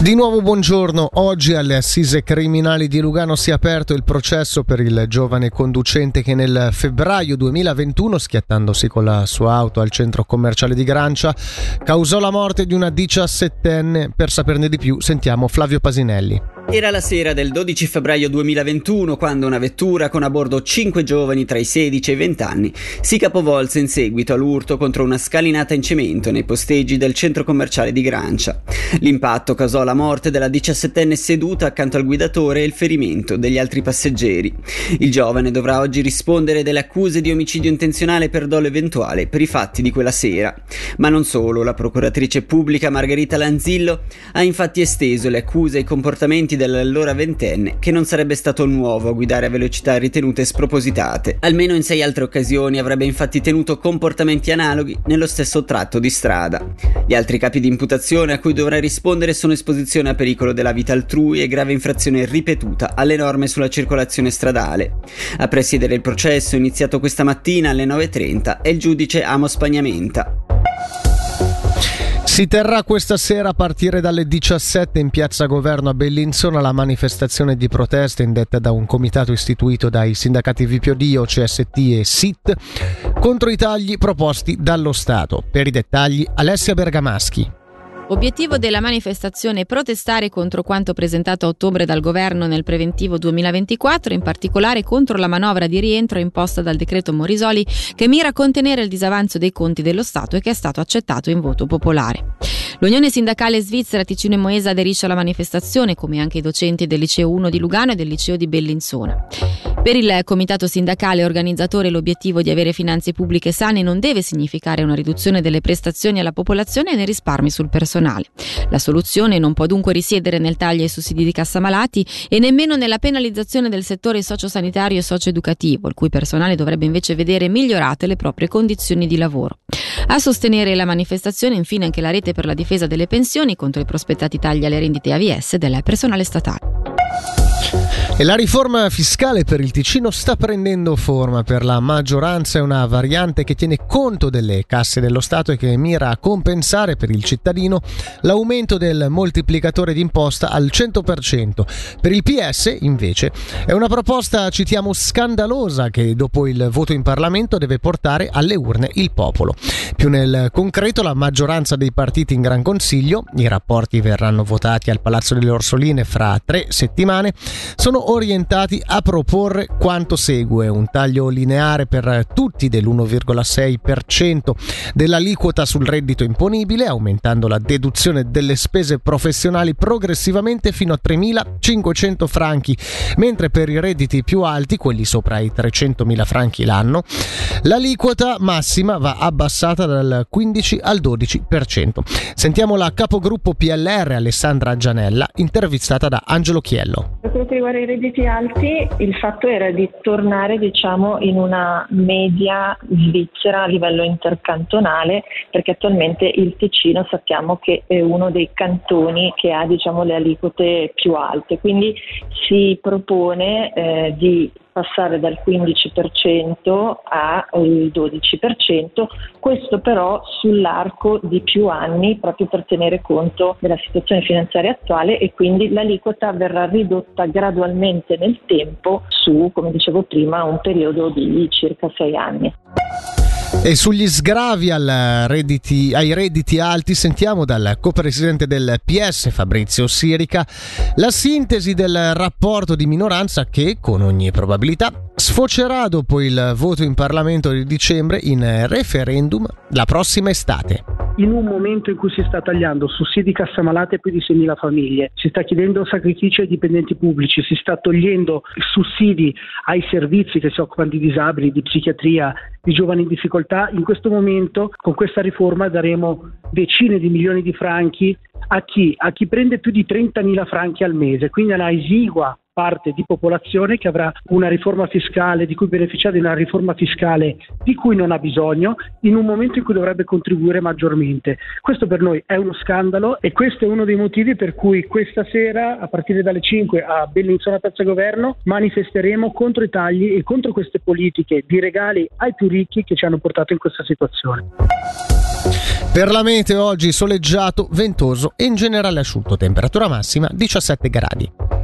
Di nuovo buongiorno, oggi alle assise criminali di Lugano si è aperto il processo per il giovane conducente che nel febbraio 2021, schiattandosi con la sua auto al centro commerciale di Grancia, causò la morte di una diciassettenne. Per saperne di più sentiamo Flavio Pasinelli. Era la sera del 12 febbraio 2021 quando una vettura con a bordo 5 giovani tra i 16 e i 20 anni si capovolse in seguito all'urto contro una scalinata in cemento nei posteggi del centro commerciale di Grancia. L'impatto causò la morte della 17enne seduta accanto al guidatore e il ferimento degli altri passeggeri. Il giovane dovrà oggi rispondere delle accuse di omicidio intenzionale per dolo eventuale per i fatti di quella sera. Ma non solo, la procuratrice pubblica Margherita Lanzillo ha infatti esteso le accuse ai comportamenti dell'allora ventenne che non sarebbe stato nuovo a guidare a velocità ritenute spropositate. Almeno in sei altre occasioni avrebbe infatti tenuto comportamenti analoghi nello stesso tratto di strada. Gli altri capi di imputazione a cui dovrà rispondere sono esposizione a pericolo della vita altrui e grave infrazione ripetuta alle norme sulla circolazione stradale. A presiedere il processo iniziato questa mattina alle 9.30 è il giudice Amos Pagnamenta. Si terrà questa sera a partire dalle 17 in piazza Governo a Bellinzona la manifestazione di protesta indetta da un comitato istituito dai sindacati Vipiodio, CST e SIT contro i tagli proposti dallo Stato. Per i dettagli Alessia Bergamaschi. Obiettivo della manifestazione è protestare contro quanto presentato a ottobre dal governo nel preventivo 2024, in particolare contro la manovra di rientro imposta dal decreto Morisoli che mira a contenere il disavanzo dei conti dello Stato e che è stato accettato in voto popolare. L'Unione Sindacale Svizzera Ticino e Moesa aderisce alla manifestazione, come anche i docenti del Liceo 1 di Lugano e del Liceo di Bellinzona. Per il comitato sindacale organizzatore l'obiettivo di avere finanze pubbliche sane non deve significare una riduzione delle prestazioni alla popolazione e nei risparmi sul personale. La soluzione non può dunque risiedere nel taglio ai sussidi di cassa malati e nemmeno nella penalizzazione del settore sociosanitario e socioeducativo, il cui personale dovrebbe invece vedere migliorate le proprie condizioni di lavoro. A sostenere la manifestazione infine anche la rete per la difesa delle pensioni contro i prospettati tagli alle rendite AVS del personale statale. E la riforma fiscale per il Ticino sta prendendo forma. Per la maggioranza è una variante che tiene conto delle casse dello Stato e che mira a compensare per il cittadino l'aumento del moltiplicatore d'imposta al 100%. Per il PS, invece, è una proposta, citiamo, scandalosa che dopo il voto in Parlamento deve portare alle urne il popolo. Più nel concreto, la maggioranza dei partiti in Gran Consiglio, i rapporti verranno votati al Palazzo delle Orsoline fra tre settimane, sono orientati a proporre quanto segue: un taglio lineare per tutti dell'1,6% dell'aliquota sul reddito imponibile, aumentando la deduzione delle spese professionali progressivamente fino a 3.500 franchi, mentre per i redditi più alti, quelli sopra i 300.000 franchi l'anno, l'aliquota massima va abbassata dal 15 al 12%. Sentiamo la capogruppo PLR Alessandra Gianella, intervistata da Angelo Chiello. Per che riguarda i redditi alti, il fatto era di tornare diciamo, in una media svizzera a livello intercantonale, perché attualmente il Ticino sappiamo che è uno dei cantoni che ha diciamo, le aliquote più alte, quindi si propone eh, di passare dal 15% al 12%, questo però sull'arco di più anni proprio per tenere conto della situazione finanziaria attuale e quindi l'aliquota verrà ridotta gradualmente nel tempo su, come dicevo prima, un periodo di circa sei anni. E sugli sgravi redditi, ai redditi alti sentiamo dal co-presidente del PS Fabrizio Sirica la sintesi del rapporto di minoranza che con ogni probabilità sfocerà dopo il voto in Parlamento di dicembre in referendum la prossima estate in un momento in cui si sta tagliando sussidi cassa malate più di 6.000 famiglie, si sta chiedendo sacrifici ai dipendenti pubblici, si sta togliendo sussidi ai servizi che si occupano di disabili, di psichiatria, di giovani in difficoltà, in questo momento con questa riforma daremo decine di milioni di franchi a chi? A chi prende più di 30.000 franchi al mese, quindi una esigua parte di popolazione che avrà una riforma fiscale di cui beneficiare di una riforma fiscale di cui non ha bisogno in un momento in cui dovrebbe contribuire maggiormente. Questo per noi è uno scandalo e questo è uno dei motivi per cui questa sera a partire dalle 5 a Bellinzona Piazza Governo manifesteremo contro i tagli e contro queste politiche di regali ai più ricchi che ci hanno portato in questa situazione. Per la meteo oggi soleggiato, ventoso e in generale asciutto, temperatura massima 17 gradi.